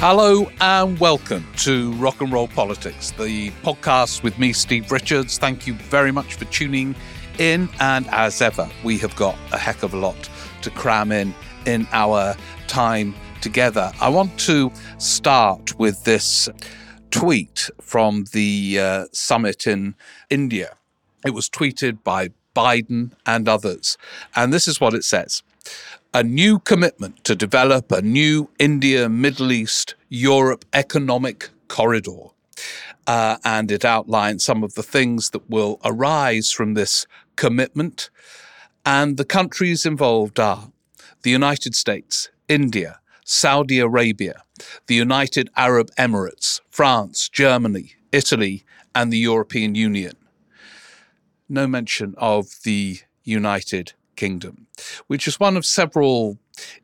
Hello and welcome to Rock and Roll Politics, the podcast with me, Steve Richards. Thank you very much for tuning in. And as ever, we have got a heck of a lot to cram in in our time together. I want to start with this tweet from the uh, summit in India. It was tweeted by Biden and others. And this is what it says a new commitment to develop a new India, Middle East, Europe economic corridor. Uh, and it outlines some of the things that will arise from this commitment. And the countries involved are the United States, India, Saudi Arabia, the United Arab Emirates, France, Germany, Italy, and the European Union. No mention of the United Kingdom, which is one of several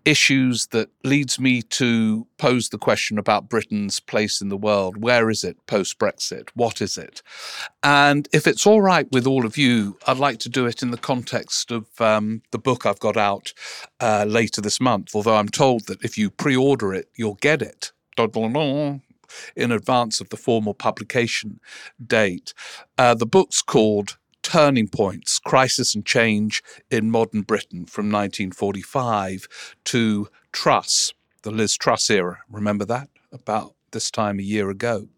issues that leads me to pose the question about Britain's place in the world. Where is it post Brexit? What is it? And if it's all right with all of you, I'd like to do it in the context of um, the book I've got out uh, later this month, although I'm told that if you pre order it, you'll get it. In advance of the formal publication date. Uh, the book's called turning points, crisis and change in modern Britain from 1945 to Truss, the Liz Truss era. Remember that? About this time a year ago.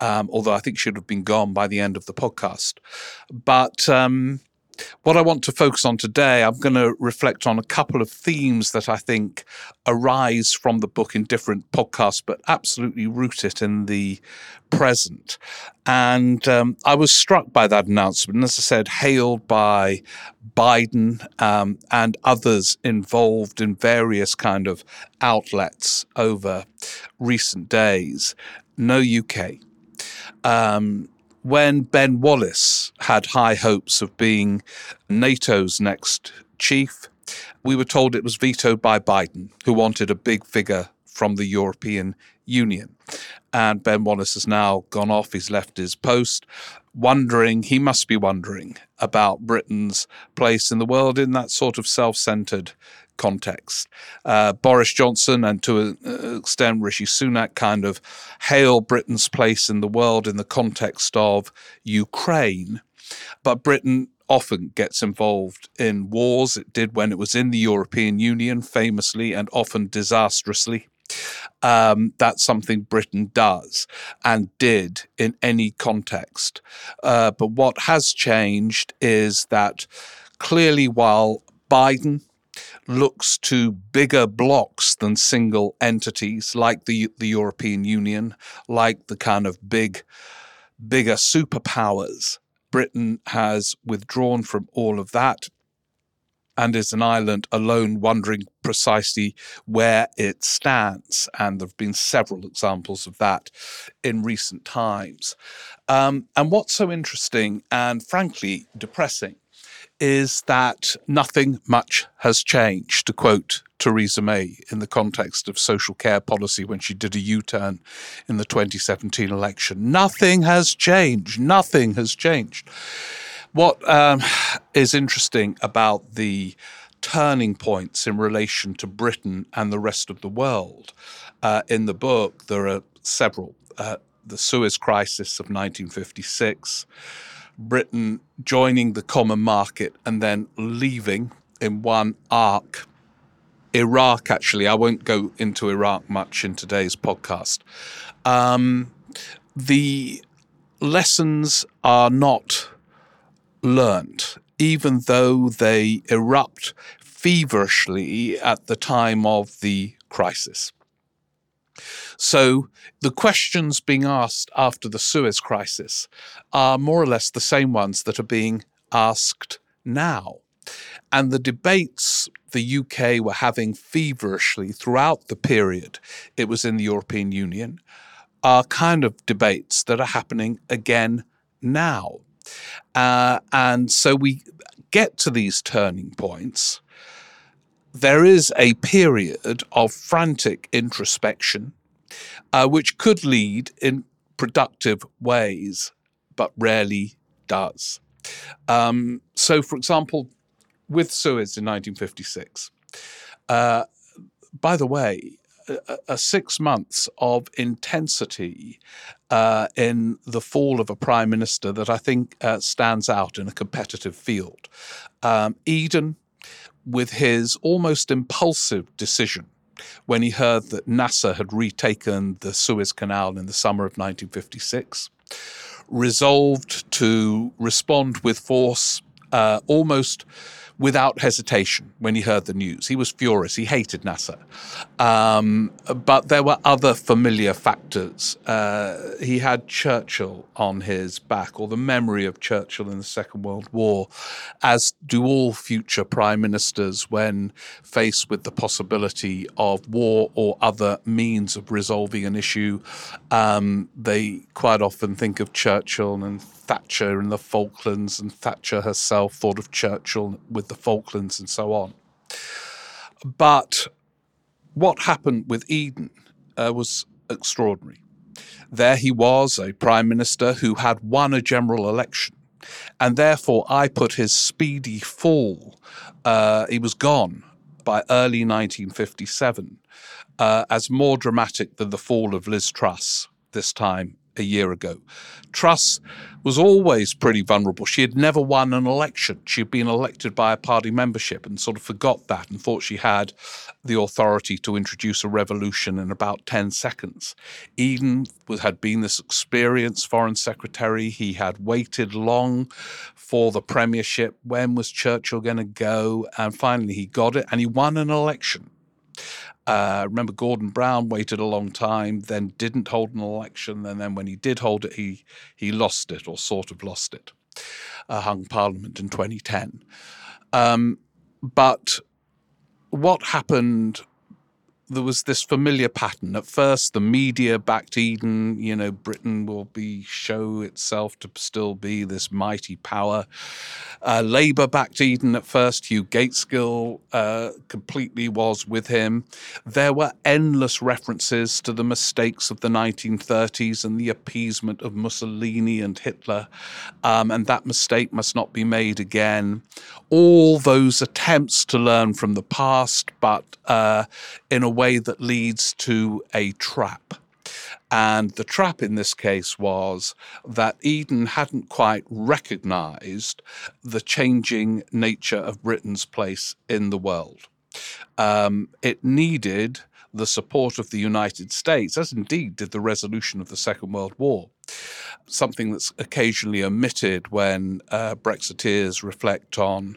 Um, although I think she'd have been gone by the end of the podcast. But um, what I want to focus on today, I'm going to reflect on a couple of themes that I think arise from the book in different podcasts, but absolutely root it in the present. And um, I was struck by that announcement, and as I said, hailed by Biden um, and others involved in various kind of outlets over recent days. No UK. Um, when Ben Wallace had high hopes of being NATO's next chief, we were told it was vetoed by Biden, who wanted a big figure from the European Union. And Ben Wallace has now gone off, he's left his post, wondering, he must be wondering about Britain's place in the world in that sort of self centered context. Uh, Boris Johnson and to an extent Rishi Sunak kind of hail Britain's place in the world in the context of Ukraine. But Britain often gets involved in wars. It did when it was in the European Union, famously and often disastrously. Um, that's something Britain does and did in any context. Uh, but what has changed is that clearly, while Biden looks to bigger blocs than single entities like the the European Union, like the kind of big bigger superpowers. Britain has withdrawn from all of that and is an island alone, wondering precisely where it stands. And there have been several examples of that in recent times. Um, and what's so interesting and frankly depressing is that nothing much has changed, to quote Theresa May in the context of social care policy when she did a U turn in the 2017 election. Nothing has changed. Nothing has changed. What um, is interesting about the turning points in relation to Britain and the rest of the world uh, in the book, there are several. Uh, the Suez Crisis of 1956, Britain joining the common market and then leaving in one arc. Iraq, actually, I won't go into Iraq much in today's podcast. Um, the lessons are not learnt, even though they erupt feverishly at the time of the crisis. So the questions being asked after the Suez crisis are more or less the same ones that are being asked now. And the debates the UK were having feverishly throughout the period it was in the European Union are kind of debates that are happening again now. Uh, and so we get to these turning points. There is a period of frantic introspection, uh, which could lead in productive ways, but rarely does. Um, so, for example, with Suez in 1956, uh, by the way, a, a six months of intensity uh, in the fall of a prime minister that I think uh, stands out in a competitive field. Um, Eden, with his almost impulsive decision when he heard that Nasser had retaken the Suez Canal in the summer of 1956, resolved to respond with force uh, almost without hesitation when he heard the news. He was furious. He hated Nasser. Um, but there were other familiar factors. Uh, he had Churchill on his back, or the memory of Churchill in the Second World War, as do all future prime ministers when faced with the possibility of war or other means of resolving an issue. Um, they quite often think of Churchill and Thatcher and the Falklands, and Thatcher herself thought of Churchill with the Falklands and so on. But what happened with Eden uh, was extraordinary. There he was, a prime minister who had won a general election, and therefore I put his speedy fall, uh, he was gone by early 1957, uh, as more dramatic than the fall of Liz Truss this time a year ago. Truss was always pretty vulnerable. She had never won an election. She had been elected by a party membership and sort of forgot that and thought she had the authority to introduce a revolution in about 10 seconds. Eden had been this experienced foreign secretary. He had waited long for the premiership. When was Churchill going to go? And finally, he got it and he won an election. Uh, remember, Gordon Brown waited a long time, then didn't hold an election, and then when he did hold it, he he lost it or sort of lost it. Uh, hung Parliament in 2010. Um, but what happened there was this familiar pattern. At first, the media backed Eden. You know, Britain will be show itself to still be this mighty power. Uh, Labour backed Eden at first. Hugh Gaitskell uh, completely was with him. There were endless references to the mistakes of the 1930s and the appeasement of Mussolini and Hitler, um, and that mistake must not be made again. All those attempts to learn from the past, but uh, in a way that leads to a trap. And the trap in this case was that Eden hadn't quite recognized the changing nature of Britain's place in the world. Um, it needed the support of the United States, as indeed did the resolution of the Second World War. Something that's occasionally omitted when uh, Brexiteers reflect on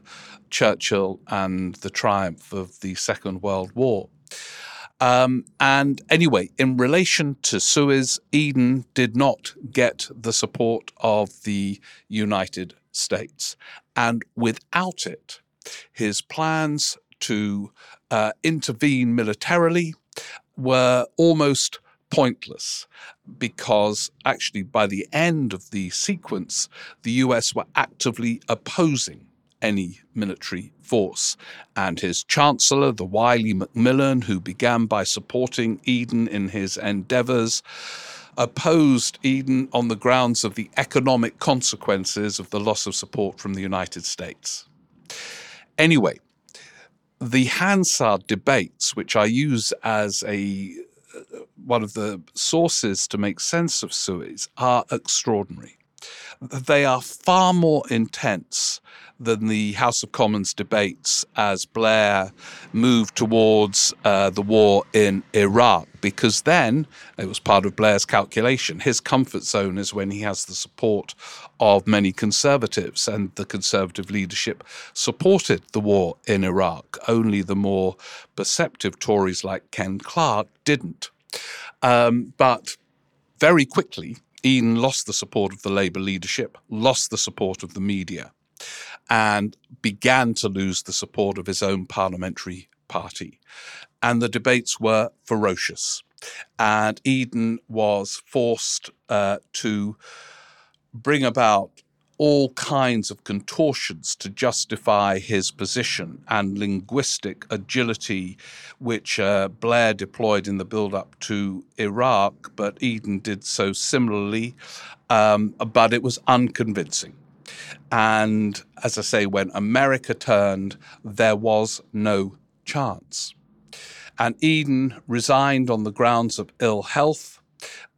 Churchill and the triumph of the Second World War. Um, and anyway, in relation to Suez, Eden did not get the support of the United States. And without it, his plans to uh, intervene militarily were almost pointless because actually, by the end of the sequence, the US were actively opposing any military force. And his chancellor, the wily Macmillan, who began by supporting Eden in his endeavors, opposed Eden on the grounds of the economic consequences of the loss of support from the United States. Anyway, the Hansard debates, which I use as a uh, one of the sources to make sense of Suez, are extraordinary. They are far more intense than the House of Commons debates as Blair moved towards uh, the war in Iraq, because then it was part of Blair's calculation. His comfort zone is when he has the support of many conservatives, and the conservative leadership supported the war in Iraq. Only the more perceptive Tories like Ken Clarke didn't. Um, but very quickly, Eden lost the support of the Labour leadership, lost the support of the media, and began to lose the support of his own parliamentary party. And the debates were ferocious. And Eden was forced uh, to bring about all kinds of contortions to justify his position and linguistic agility, which uh, Blair deployed in the build up to Iraq, but Eden did so similarly. Um, but it was unconvincing. And as I say, when America turned, there was no chance. And Eden resigned on the grounds of ill health,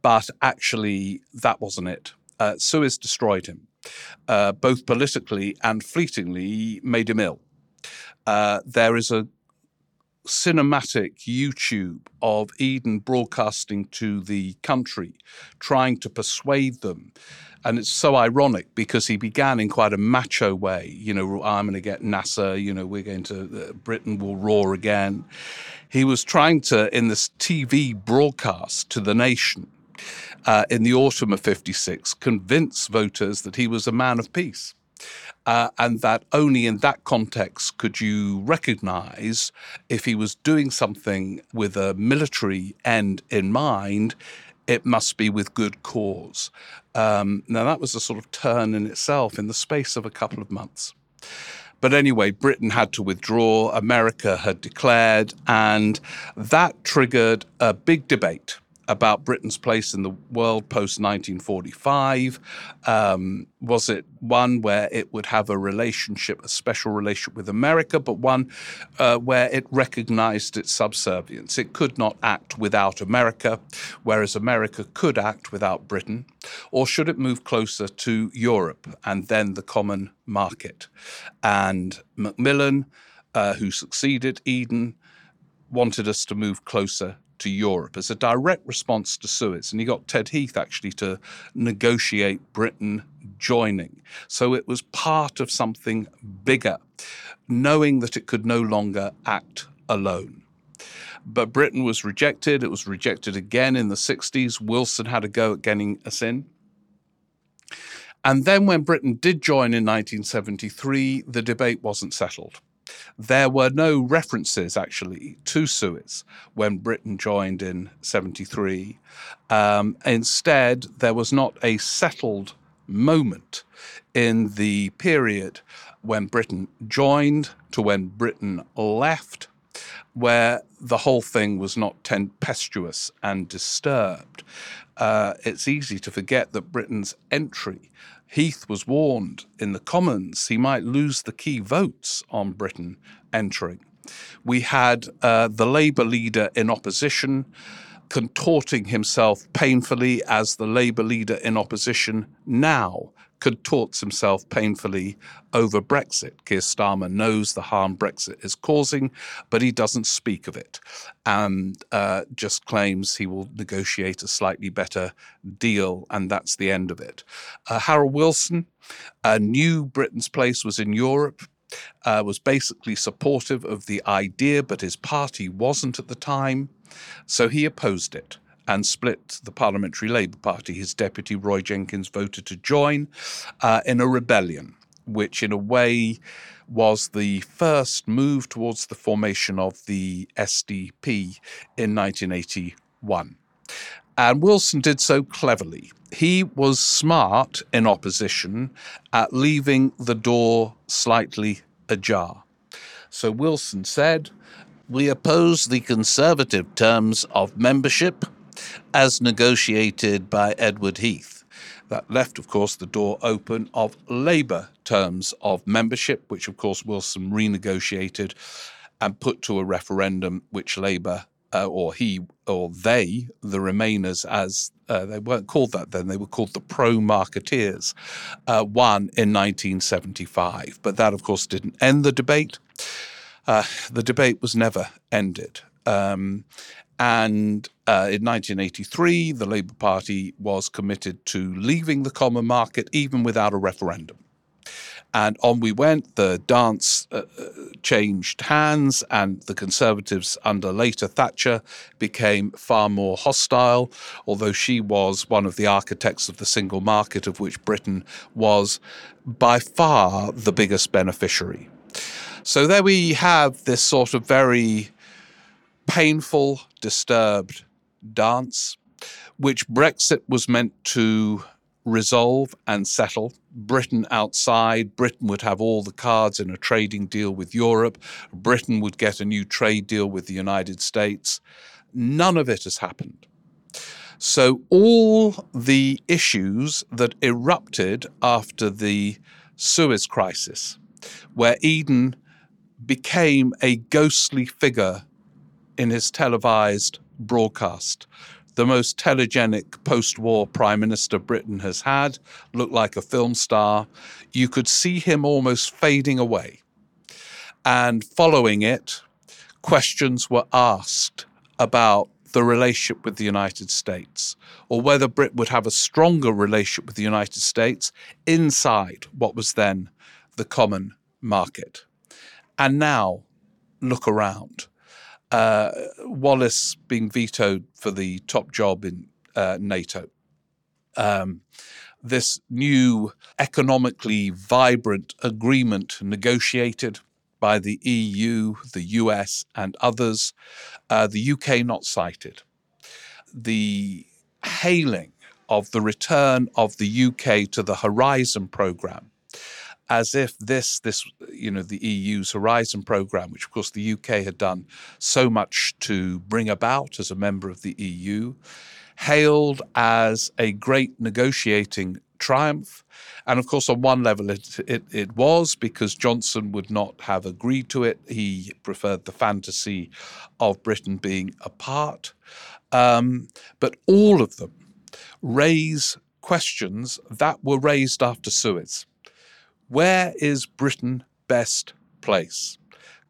but actually, that wasn't it. Uh, Suez destroyed him uh, both politically and fleetingly, made him ill. Uh, there is a cinematic YouTube of Eden broadcasting to the country, trying to persuade them. And it's so ironic because he began in quite a macho way. You know, I'm going to get Nasser, you know, we're going to, uh, Britain will roar again. He was trying to, in this TV broadcast to the nation, uh, in the autumn of 56 convince voters that he was a man of peace. Uh, and that only in that context could you recognize if he was doing something with a military end in mind, it must be with good cause. Um, now, that was a sort of turn in itself in the space of a couple of months. But anyway, Britain had to withdraw, America had declared, and that triggered a big debate about Britain's place in the world post 1945? Um, was it one where it would have a relationship, a special relationship with America, but one uh, where it recognized its subservience? It could not act without America, whereas America could act without Britain. Or should it move closer to Europe and then the common market? And Macmillan, uh, who succeeded Eden, wanted us to move closer to Europe as a direct response to Suez. And he got Ted Heath actually to negotiate Britain joining. So it was part of something bigger, knowing that it could no longer act alone. But Britain was rejected. It was rejected again in the 60s. Wilson had a go at getting us in. And then when Britain did join in 1973, the debate wasn't settled. There were no references actually to Suez when Britain joined in 73. Um, instead, there was not a settled moment in the period when Britain joined to when Britain left, where the whole thing was not tempestuous and disturbed. Uh, it's easy to forget that Britain's entry Heath was warned in the Commons he might lose the key votes on Britain entering. We had uh, the Labour leader in opposition contorting himself painfully as the Labour leader in opposition now contorts himself painfully over Brexit. Keir Starmer knows the harm Brexit is causing, but he doesn't speak of it and uh, just claims he will negotiate a slightly better deal, and that's the end of it. Uh, Harold Wilson uh, knew Britain's place was in Europe. Uh, was basically supportive of the idea, but his party wasn't at the time, so he opposed it and split the Parliamentary Labour Party. His deputy, Roy Jenkins, voted to join uh, in a rebellion, which, in a way, was the first move towards the formation of the SDP in 1981. And Wilson did so cleverly. He was smart in opposition at leaving the door slightly ajar. So Wilson said, We oppose the conservative terms of membership as negotiated by Edward Heath. That left, of course, the door open of Labour terms of membership, which, of course, Wilson renegotiated and put to a referendum, which Labour uh, or he or they, the Remainers, as uh, they weren't called that then, they were called the Pro Marketeers, uh, won in 1975. But that, of course, didn't end the debate. Uh, the debate was never ended. Um, and uh, in 1983, the Labour Party was committed to leaving the common market even without a referendum. And on we went. The dance uh, uh, changed hands, and the Conservatives under later Thatcher became far more hostile, although she was one of the architects of the single market, of which Britain was by far the biggest beneficiary. So there we have this sort of very painful, disturbed dance, which Brexit was meant to resolve and settle. Britain outside, Britain would have all the cards in a trading deal with Europe, Britain would get a new trade deal with the United States. None of it has happened. So, all the issues that erupted after the Suez crisis, where Eden became a ghostly figure in his televised broadcast, the most telegenic post war prime minister Britain has had, looked like a film star. You could see him almost fading away. And following it, questions were asked about the relationship with the United States, or whether Britain would have a stronger relationship with the United States inside what was then the common market. And now, look around uh, Wallace being vetoed for the top job in uh, NATO. Um, this new economically vibrant agreement negotiated by the EU, the US, and others, uh, the UK not cited. The hailing of the return of the UK to the Horizon programme as if this this you know the EU's Horizon program, which of course the UK had done so much to bring about as a member of the EU, hailed as a great negotiating triumph. And of course, on one level, it, it, it was because Johnson would not have agreed to it. He preferred the fantasy of Britain being apart. Um, but all of them raise questions that were raised after Suez. Where is Britain best placed?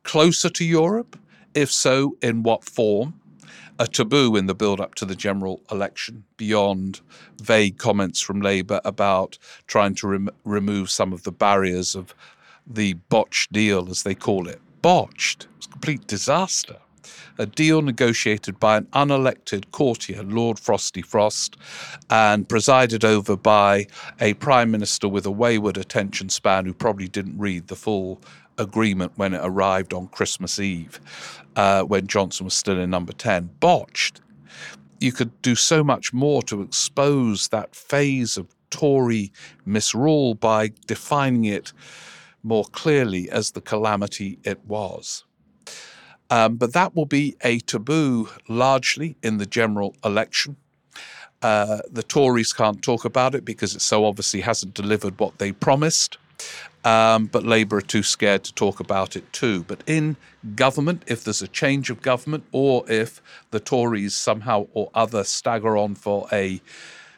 Closer to Europe? If so, in what form? A taboo in the build up to the general election, beyond vague comments from Labour about trying to rem- remove some of the barriers of the botched deal, as they call it. Botched. It was a complete disaster a deal negotiated by an unelected courtier, Lord Frosty Frost, and presided over by a prime minister with a wayward attention span who probably didn't read the full agreement when it arrived on Christmas Eve, uh, when Johnson was still in number 10. Botched. You could do so much more to expose that phase of Tory misrule by defining it more clearly as the calamity it was. Um, but that will be a taboo largely in the general election. Uh, the Tories can't talk about it because it so obviously hasn't delivered what they promised. Um, but Labour are too scared to talk about it too. But in government, if there's a change of government, or if the Tories somehow or other stagger on for a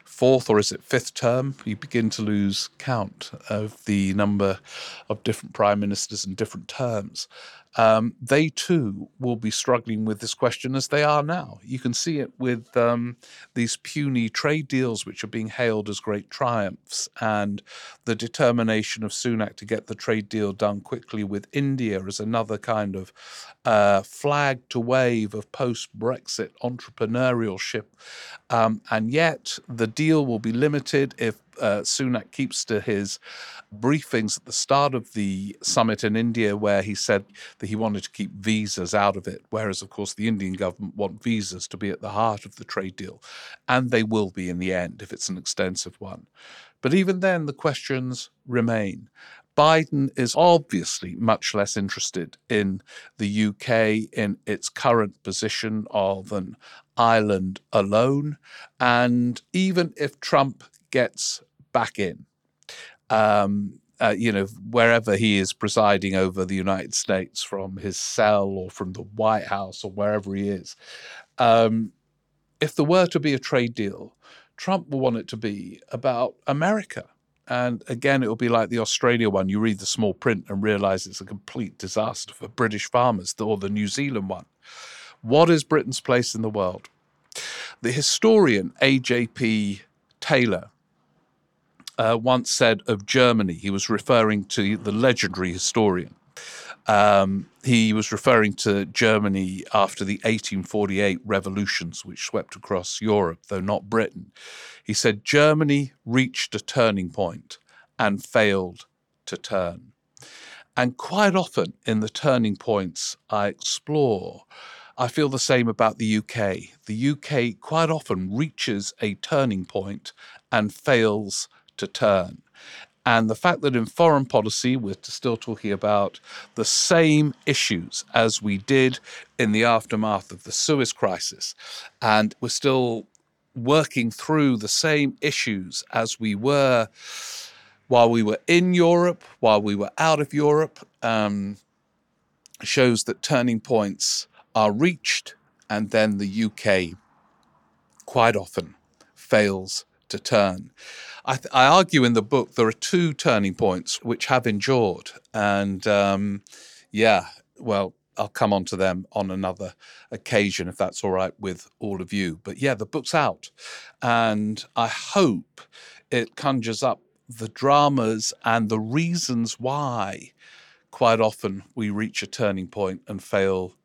fourth or is it fifth term, you begin to lose count of the number of different prime ministers in different terms um, they too will be struggling with this question as they are now. You can see it with um, these puny trade deals, which are being hailed as great triumphs, and the determination of Sunak to get the trade deal done quickly with India as another kind of uh, flag to wave of post Brexit entrepreneurship. Um, and yet, the deal will be limited if uh, Sunak keeps to his briefings at the start of the summit in India, where he said that he wanted to keep visas out of it, whereas, of course, the Indian government want visas to be at the heart of the trade deal, and they will be in the end if it's an extensive one. But even then, the questions remain. Biden is obviously much less interested in the UK in its current position of an island alone. And even if Trump gets back in. Um, uh, you know, wherever he is presiding over the United States from his cell or from the White House or wherever he is, Um, if there were to be a trade deal, Trump will want it to be about America. And again, it will be like the Australia one. You read the small print and realize it's a complete disaster for British farmers, or the New Zealand one. What is Britain's place in the world? The historian A.J.P. Taylor uh, once said of Germany, he was referring to the legendary historian. Um, he was referring to Germany after the 1848 revolutions, which swept across Europe, though not Britain. He said Germany reached a turning point and failed to turn. And quite often in the turning points I explore, I feel the same about the UK. The UK quite often reaches a turning point and fails to turn. And the fact that in foreign policy we're still talking about the same issues as we did in the aftermath of the Suez crisis, and we're still working through the same issues as we were while we were in Europe, while we were out of Europe, um, shows that turning points are reached, and then the UK quite often fails to turn. I, th- I, argue in the book there are two turning points which have endured, and um, yeah, well, I'll come on to them on another occasion if that's all right with all of you. But yeah, the book's out, and I hope it conjures up the dramas and the reasons why quite often we reach a turning point and fail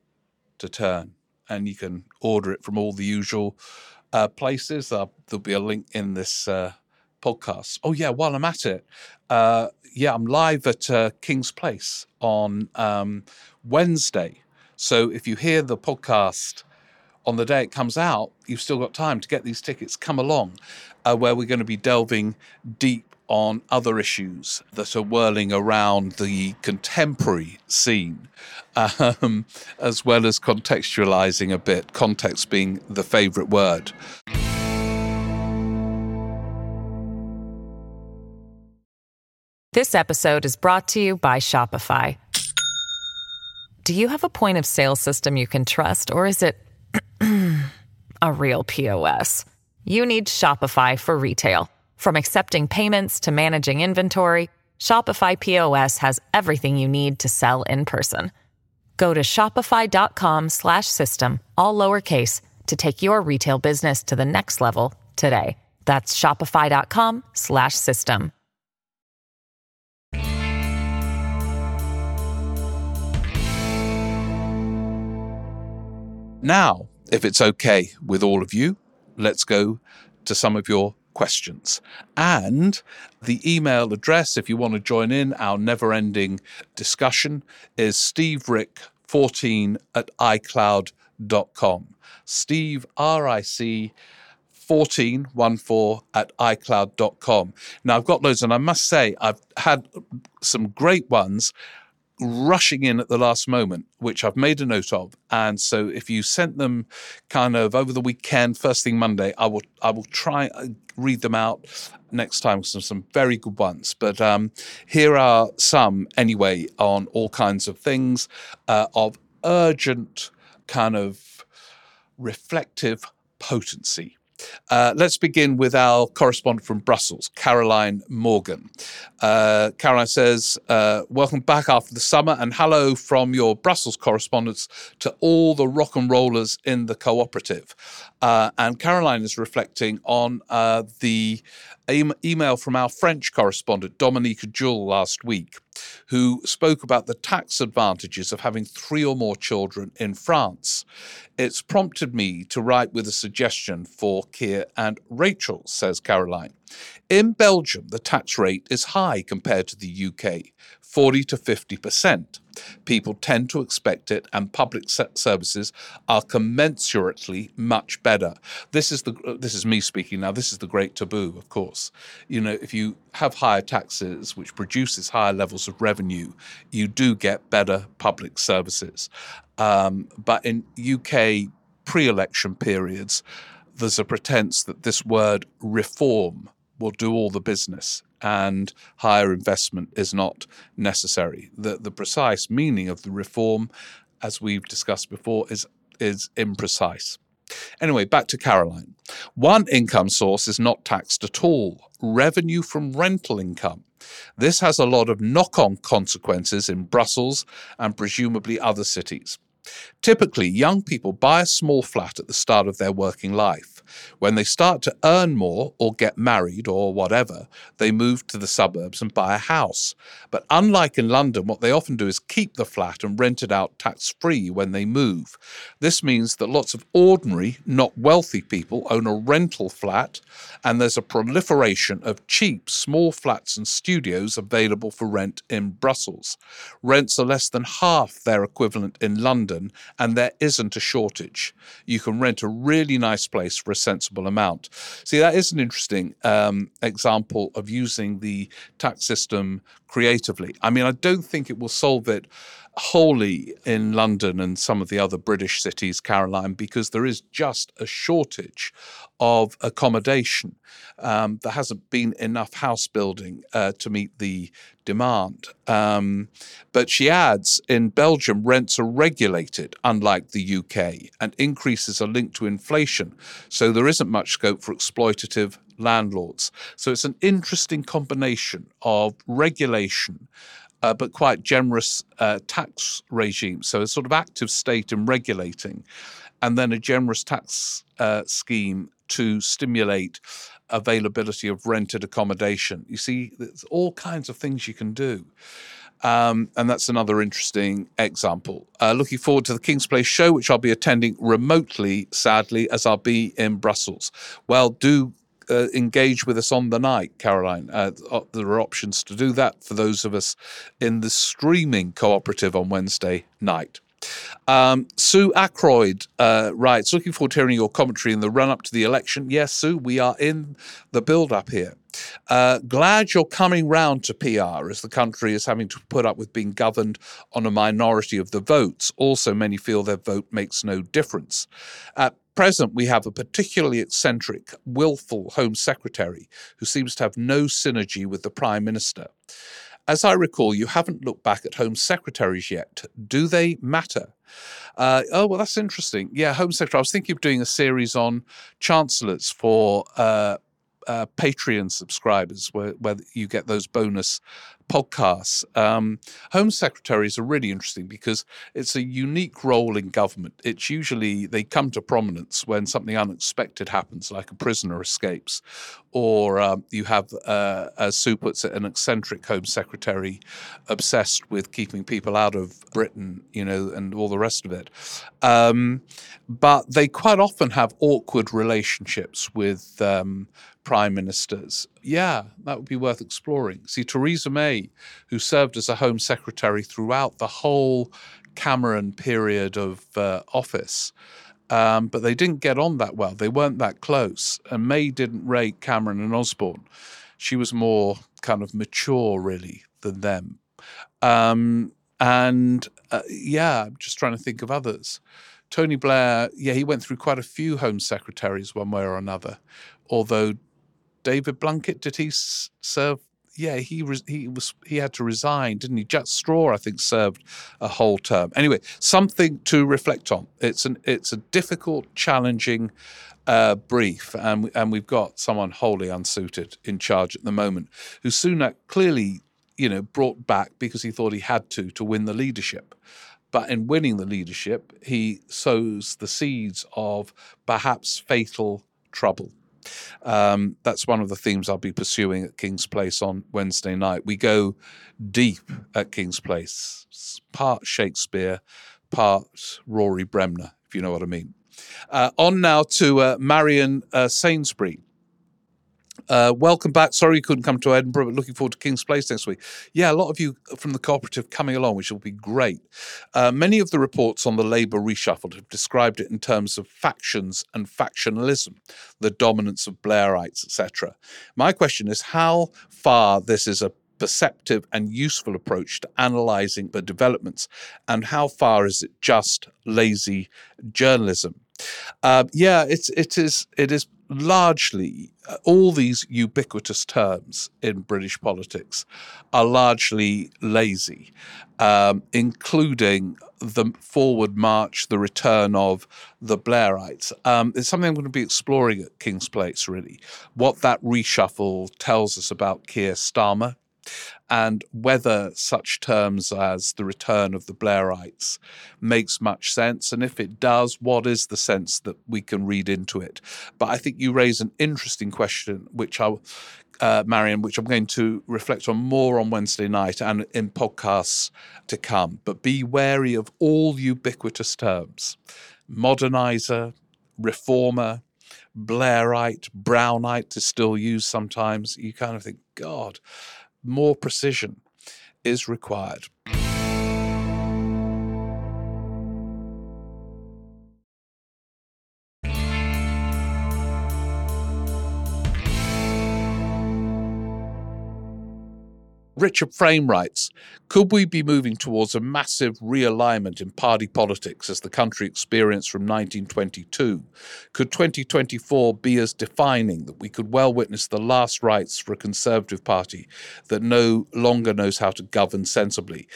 to turn. And you can order it from all the usual uh, places. Uh, there'll be a link in this uh, podcast. Oh yeah, while I'm at it, uh, yeah, I'm live at uh, King's Place on um, Wednesday. So if you hear the podcast on the day it comes out, you've still got time to get these tickets. Come along, uh, where we're going to be delving deep on other issues that are whirling around the contemporary scene, um, as well as contextualizing a bit, context being the favorite word. This episode is brought to you by Shopify. Do you have a point of sale system you can trust, or is it a real POS? You need Shopify for retail. From accepting payments to managing inventory, Shopify POS has everything you need to sell in person. Go to shopify.com/system all lowercase to take your retail business to the next level today. That's shopify.com/system. Now, if it's okay with all of you, let's go to some of your questions. And the email address, if you want to join in our never ending discussion, is steverick14 at icloud.com. Steve, R I C 1414 at icloud.com. Now, I've got loads, and I must say, I've had some great ones rushing in at the last moment, which I've made a note of. And so if you sent them kind of over the weekend, first thing Monday, I will I will try uh, read them out next time. Some some very good ones. But um, here are some anyway on all kinds of things uh, of urgent kind of reflective potency. Uh, let's begin with our correspondent from Brussels, Caroline Morgan. Uh, Caroline says, uh, Welcome back after the summer and hello from your Brussels correspondents to all the rock and rollers in the cooperative. Uh, and Caroline is reflecting on uh, the email from our French correspondent, Dominique Jules, last week, who spoke about the tax advantages of having three or more children in France. It's prompted me to write with a suggestion for Keir and Rachel, says Caroline. In Belgium, the tax rate is high compared to the UK, 40 to 50%. People tend to expect it, and public services are commensurately much better. This is the this is me speaking now. This is the great taboo, of course. You know, if you have higher taxes, which produces higher levels of revenue, you do get better public services. Um, but in UK pre-election periods, there's a pretense that this word reform will do all the business and higher investment is not necessary. The, the precise meaning of the reform, as we've discussed before, is, is imprecise. Anyway, back to Caroline. One income source is not taxed at all revenue from rental income. This has a lot of knock on consequences in Brussels and presumably other cities. Typically, young people buy a small flat at the start of their working life. When they start to earn more or get married or whatever, they move to the suburbs and buy a house. But unlike in London, what they often do is keep the flat and rent it out tax free when they move. This means that lots of ordinary, not wealthy people own a rental flat, and there's a proliferation of cheap, small flats and studios available for rent in Brussels. Rents are less than half their equivalent in London, and there isn't a shortage. You can rent a really nice place for a sensible amount. See, that is an interesting um, example of using the tax system creatively. I mean, I don't think it will solve it wholly in London and some of the other British cities, Caroline, because there is just a shortage of accommodation. Um, there hasn't been enough house building uh, to meet the demand. Um, but she adds in Belgium, rents are regulated, unlike the UK, and increases are linked to inflation. So there isn't much scope for exploitative landlords. So it's an interesting combination of regulation. Uh, but quite generous uh, tax regime. So, a sort of active state in regulating, and then a generous tax uh, scheme to stimulate availability of rented accommodation. You see, there's all kinds of things you can do. Um, and that's another interesting example. Uh, looking forward to the King's Place show, which I'll be attending remotely, sadly, as I'll be in Brussels. Well, do uh, engage with us on the night, Caroline. Uh, uh, there are options to do that for those of us in the streaming cooperative on Wednesday night. Um, Sue Ackroyd uh, writes, looking forward to hearing your commentary in the run up to the election. Yes, Sue, we are in the build up here. Uh, glad you're coming round to PR as the country is having to put up with being governed on a minority of the votes. Also, many feel their vote makes no difference. At present, we have a particularly eccentric, willful Home Secretary who seems to have no synergy with the Prime Minister. As I recall, you haven't looked back at Home Secretaries yet. Do they matter? Uh, oh, well, that's interesting. Yeah, Home Secretary. I was thinking of doing a series on chancellors for uh, uh, Patreon subscribers, where, where you get those bonus podcasts. Um, Home secretaries are really interesting because it's a unique role in government. It's usually they come to prominence when something unexpected happens, like a prisoner escapes, or um, you have, uh, as Sue puts it, an eccentric Home Secretary obsessed with keeping people out of Britain, you know, and all the rest of it. Um, but they quite often have awkward relationships with um, prime ministers. Yeah, that would be worth exploring. See, Theresa May, who served as a Home Secretary throughout the whole Cameron period of uh, office, um, but they didn't get on that well. They weren't that close. And May didn't rate Cameron and Osborne. She was more kind of mature, really, than them. Um, and uh, yeah, I'm just trying to think of others. Tony Blair, yeah, he went through quite a few Home Secretaries one way or another, although David Blunkett did he serve? Yeah, he he was he had to resign, didn't he? Jack Straw, I think, served a whole term. Anyway, something to reflect on. It's an it's a difficult, challenging uh, brief, and and we've got someone wholly unsuited in charge at the moment, who Sunak clearly, you know, brought back because he thought he had to to win the leadership. But in winning the leadership, he sows the seeds of perhaps fatal trouble. Um, that's one of the themes I'll be pursuing at King's Place on Wednesday night. We go deep at King's Place, part Shakespeare, part Rory Bremner, if you know what I mean. Uh, on now to uh, Marion uh, Sainsbury. Uh, welcome back. Sorry you couldn't come to Edinburgh, but looking forward to King's Place next week. Yeah, a lot of you from the cooperative coming along, which will be great. Uh, many of the reports on the Labour reshuffle have described it in terms of factions and factionalism, the dominance of Blairites, etc. My question is how far this is a perceptive and useful approach to analysing the developments, and how far is it just lazy journalism? Uh, yeah, it's it is it is largely uh, all these ubiquitous terms in British politics are largely lazy, um, including the forward march, the return of the Blairites. Um, it's something I'm going to be exploring at King's Place, really. What that reshuffle tells us about Keir Starmer and whether such terms as the return of the Blairites makes much sense. And if it does, what is the sense that we can read into it? But I think you raise an interesting question, which I uh, Marion, which I'm going to reflect on more on Wednesday night and in podcasts to come. But be wary of all ubiquitous terms modernizer, reformer, Blairite, Brownite is still used sometimes. You kind of think, God, more precision is required. Richard Frame writes Could we be moving towards a massive realignment in party politics as the country experienced from 1922? Could 2024 be as defining that we could well witness the last rites for a Conservative Party that no longer knows how to govern sensibly?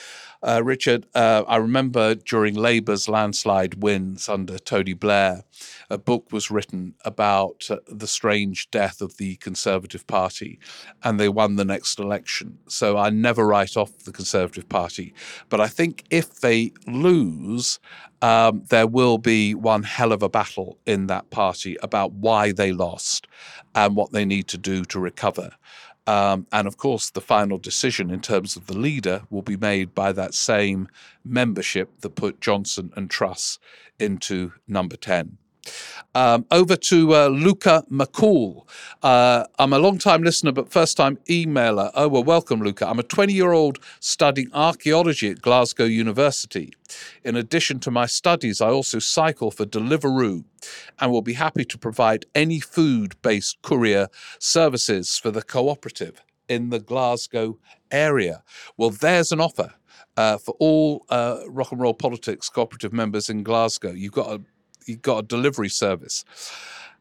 Uh, Richard, uh, I remember during Labour's landslide wins under Tony Blair, a book was written about uh, the strange death of the Conservative Party, and they won the next election. So I never write off the Conservative Party. But I think if they lose, um, there will be one hell of a battle in that party about why they lost and what they need to do to recover. Um, and of course, the final decision in terms of the leader will be made by that same membership that put Johnson and Truss into number 10. Um, over to uh, Luca McCall. Uh, I'm a long time listener, but first time emailer. Oh, well, welcome, Luca. I'm a 20 year old studying archaeology at Glasgow University. In addition to my studies, I also cycle for Deliveroo and will be happy to provide any food based courier services for the cooperative in the Glasgow area. Well, there's an offer. Uh, for all uh, rock and roll politics cooperative members in Glasgow, you've got a you got a delivery service.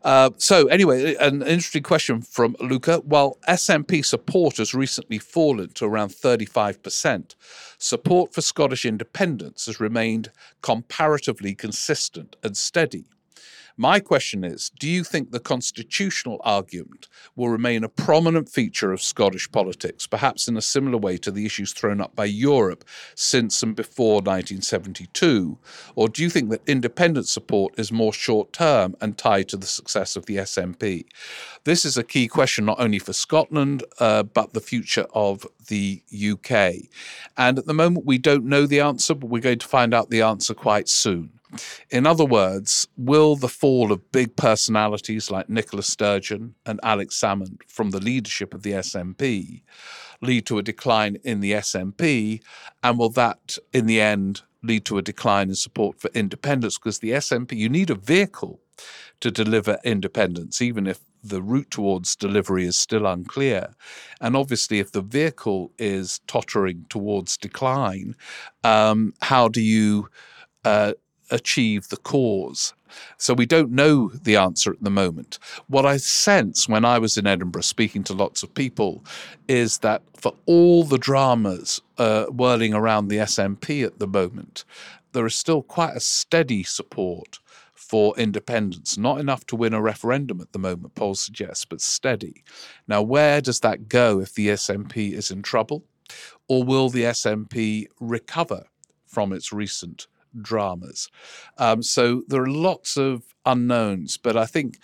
Uh, so anyway, an interesting question from Luca. While SNP support has recently fallen to around 35%, support for Scottish independence has remained comparatively consistent and steady. My question is Do you think the constitutional argument will remain a prominent feature of Scottish politics, perhaps in a similar way to the issues thrown up by Europe since and before 1972? Or do you think that independent support is more short term and tied to the success of the SNP? This is a key question not only for Scotland, uh, but the future of the UK. And at the moment, we don't know the answer, but we're going to find out the answer quite soon. In other words, will the fall of big personalities like Nicola Sturgeon and Alex Salmond from the leadership of the SNP lead to a decline in the SNP? And will that, in the end, lead to a decline in support for independence? Because the SNP, you need a vehicle to deliver independence, even if the route towards delivery is still unclear. And obviously, if the vehicle is tottering towards decline, um, how do you uh, achieve the cause? So we don't know the answer at the moment. What I sense when I was in Edinburgh speaking to lots of people is that for all the dramas uh, whirling around the SNP at the moment, there is still quite a steady support for independence. Not enough to win a referendum at the moment, polls suggest, but steady. Now, where does that go if the SNP is in trouble? Or will the SNP recover from its recent dramas. Um, so there are lots of unknowns, but I think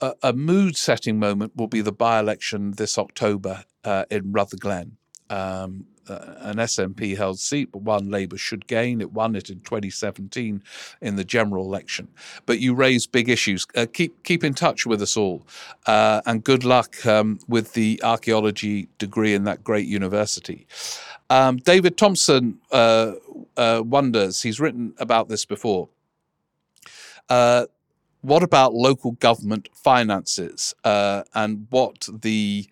a, a mood setting moment will be the by election this October uh, in Rutherglen. Um, uh, an SNP held seat, but one Labour should gain. It won it in 2017 in the general election. But you raise big issues. Uh, keep keep in touch with us all, uh, and good luck um, with the archaeology degree in that great university. Um, David Thompson uh, uh, wonders, he's written about this before. Uh, what about local government finances uh, and what the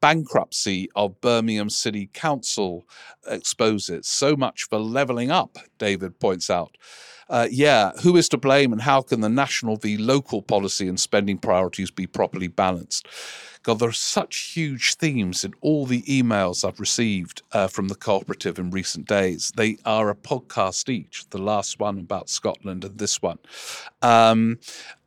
bankruptcy of Birmingham City Council exposes? So much for levelling up, David points out. Uh, yeah, who is to blame and how can the national v local policy and spending priorities be properly balanced? God, there are such huge themes in all the emails I've received uh, from the cooperative in recent days. They are a podcast each, the last one about Scotland and this one. Um,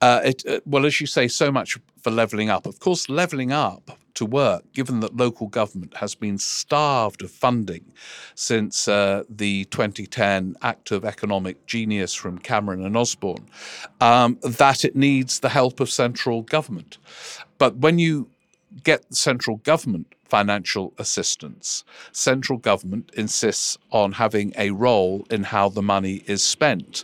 uh, it, uh, well, as you say, so much for levelling up. Of course, levelling up to work, given that local government has been starved of funding since uh, the 2010 Act of Economic Genius from Cameron and Osborne, um, that it needs the help of central government. But when you get central government financial assistance, central government insists on having a role in how the money is spent.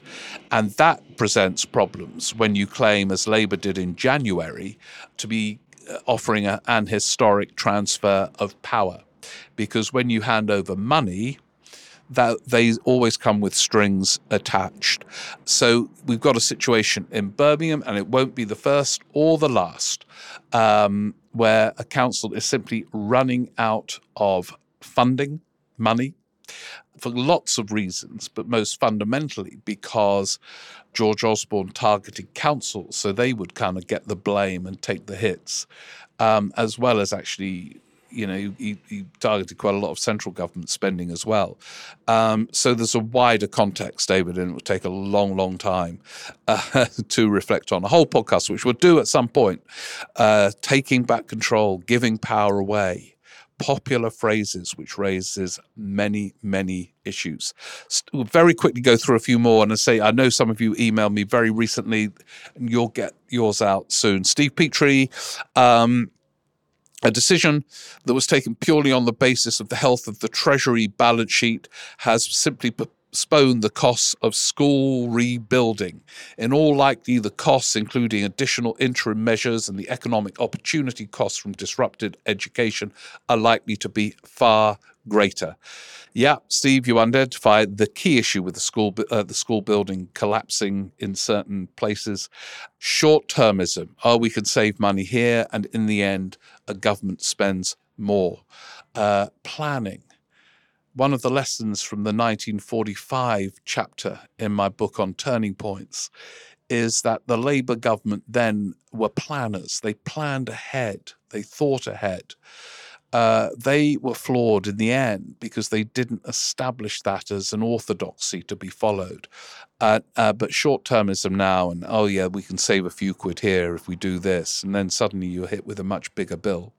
And that presents problems when you claim, as Labour did in January, to be uh, offering a, an historic transfer of power. Because when you hand over money, that they always come with strings attached. So we've got a situation in Birmingham, and it won't be the first or the last, um, where a council is simply running out of funding, money, for lots of reasons, but most fundamentally because George Osborne targeted councils, so they would kind of get the blame and take the hits, um, as well as actually you know, he, he, targeted quite a lot of central government spending as well. Um, so there's a wider context, David, and it would take a long, long time uh, to reflect on. A whole podcast, which we'll do at some point, uh, taking back control, giving power away. Popular phrases, which raises many, many issues. We'll very quickly go through a few more and I say, I know some of you emailed me very recently, and you'll get yours out soon. Steve Petrie, um, a decision that was taken purely on the basis of the health of the Treasury balance sheet has simply postponed the costs of school rebuilding. In all likely, the costs, including additional interim measures and the economic opportunity costs from disrupted education, are likely to be far greater. Yeah, Steve, you identified the key issue with the school uh, the school building collapsing in certain places. Short termism. Oh, we can save money here, and in the end, a government spends more. Uh, planning. One of the lessons from the 1945 chapter in my book on turning points is that the Labour government then were planners. They planned ahead, they thought ahead uh, they were flawed in the end because they didn't establish that as an orthodoxy to be followed. Uh, uh, but short termism now, and oh yeah, we can save a few quid here if we do this, and then suddenly you're hit with a much bigger bill.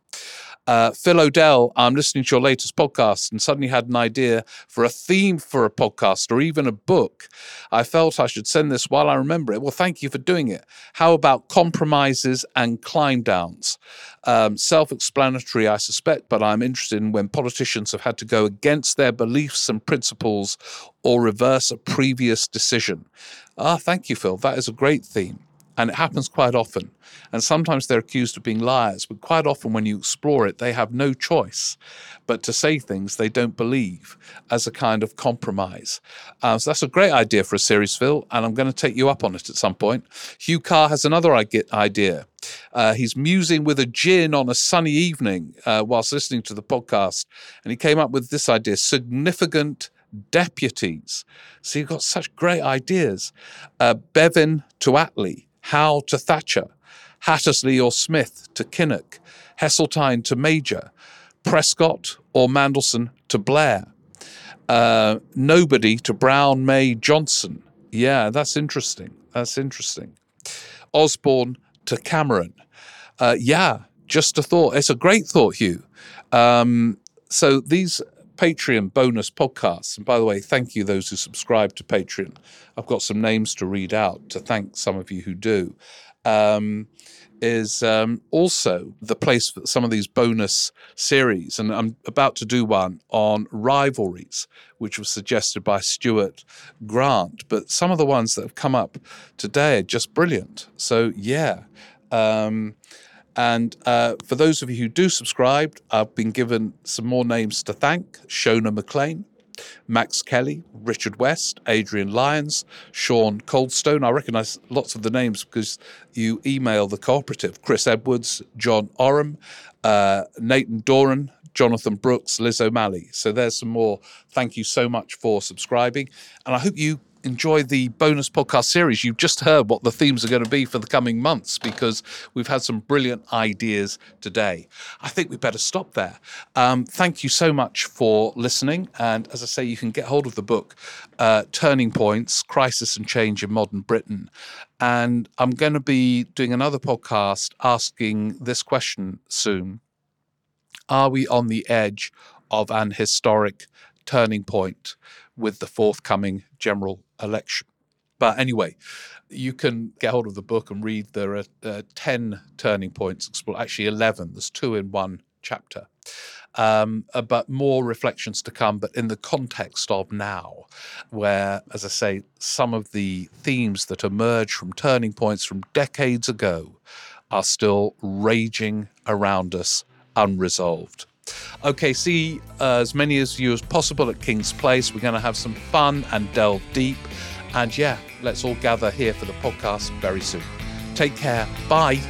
Uh, Phil O'Dell, I'm listening to your latest podcast and suddenly had an idea for a theme for a podcast or even a book. I felt I should send this while I remember it. Well, thank you for doing it. How about compromises and climb downs? Um, Self explanatory, I suspect, but I'm interested in when politicians have had to go against their beliefs and principles or reverse a previous decision. Ah, thank you, Phil. That is a great theme. And it happens quite often. And sometimes they're accused of being liars, but quite often when you explore it, they have no choice but to say things they don't believe as a kind of compromise. Uh, so that's a great idea for a series, Phil, and I'm going to take you up on it at some point. Hugh Carr has another idea. Uh, he's musing with a gin on a sunny evening uh, whilst listening to the podcast, and he came up with this idea significant deputies. So you've got such great ideas. Uh, Bevin to Attlee, Howe to Thatcher, Hattersley or Smith to Kinnock, Heseltine to Major, Prescott or Mandelson to Blair, uh, nobody to Brown, May, Johnson. Yeah, that's interesting. That's interesting. Osborne to Cameron. Uh, yeah, just a thought. It's a great thought, Hugh. Um, so these Patreon bonus podcasts, and by the way, thank you those who subscribe to Patreon. I've got some names to read out to thank some of you who do. Um, is um, also the place for some of these bonus series. And I'm about to do one on rivalries, which was suggested by Stuart Grant. But some of the ones that have come up today are just brilliant. So, yeah. Um, and uh, for those of you who do subscribe, I've been given some more names to thank Shona McLean, Max Kelly, Richard West, Adrian Lyons, Sean Coldstone. I recognise lots of the names because you email the cooperative. Chris Edwards, John Oram, uh, Nathan Doran, Jonathan Brooks, Liz O'Malley. So there's some more. Thank you so much for subscribing. And I hope you enjoy the bonus podcast series. You've just heard what the themes are going to be for the coming months because we've had some brilliant ideas today. I think we better stop there. Um, thank you so much for listening. And as I say, you can get hold of the book, uh, Turning Points Crisis and Change in Modern Britain. And I'm going to be doing another podcast asking this question soon Are we on the edge of an historic turning point with the forthcoming general election. But anyway, you can get hold of the book and read. There are uh, 10 turning points, actually 11. There's two in one chapter. Um, uh, but more reflections to come, but in the context of now, where, as I say, some of the themes that emerge from turning points from decades ago are still raging around us unresolved. Okay, see uh, as many of you as possible at King's Place. We're going to have some fun and delve deep. And yeah, let's all gather here for the podcast very soon. Take care. Bye.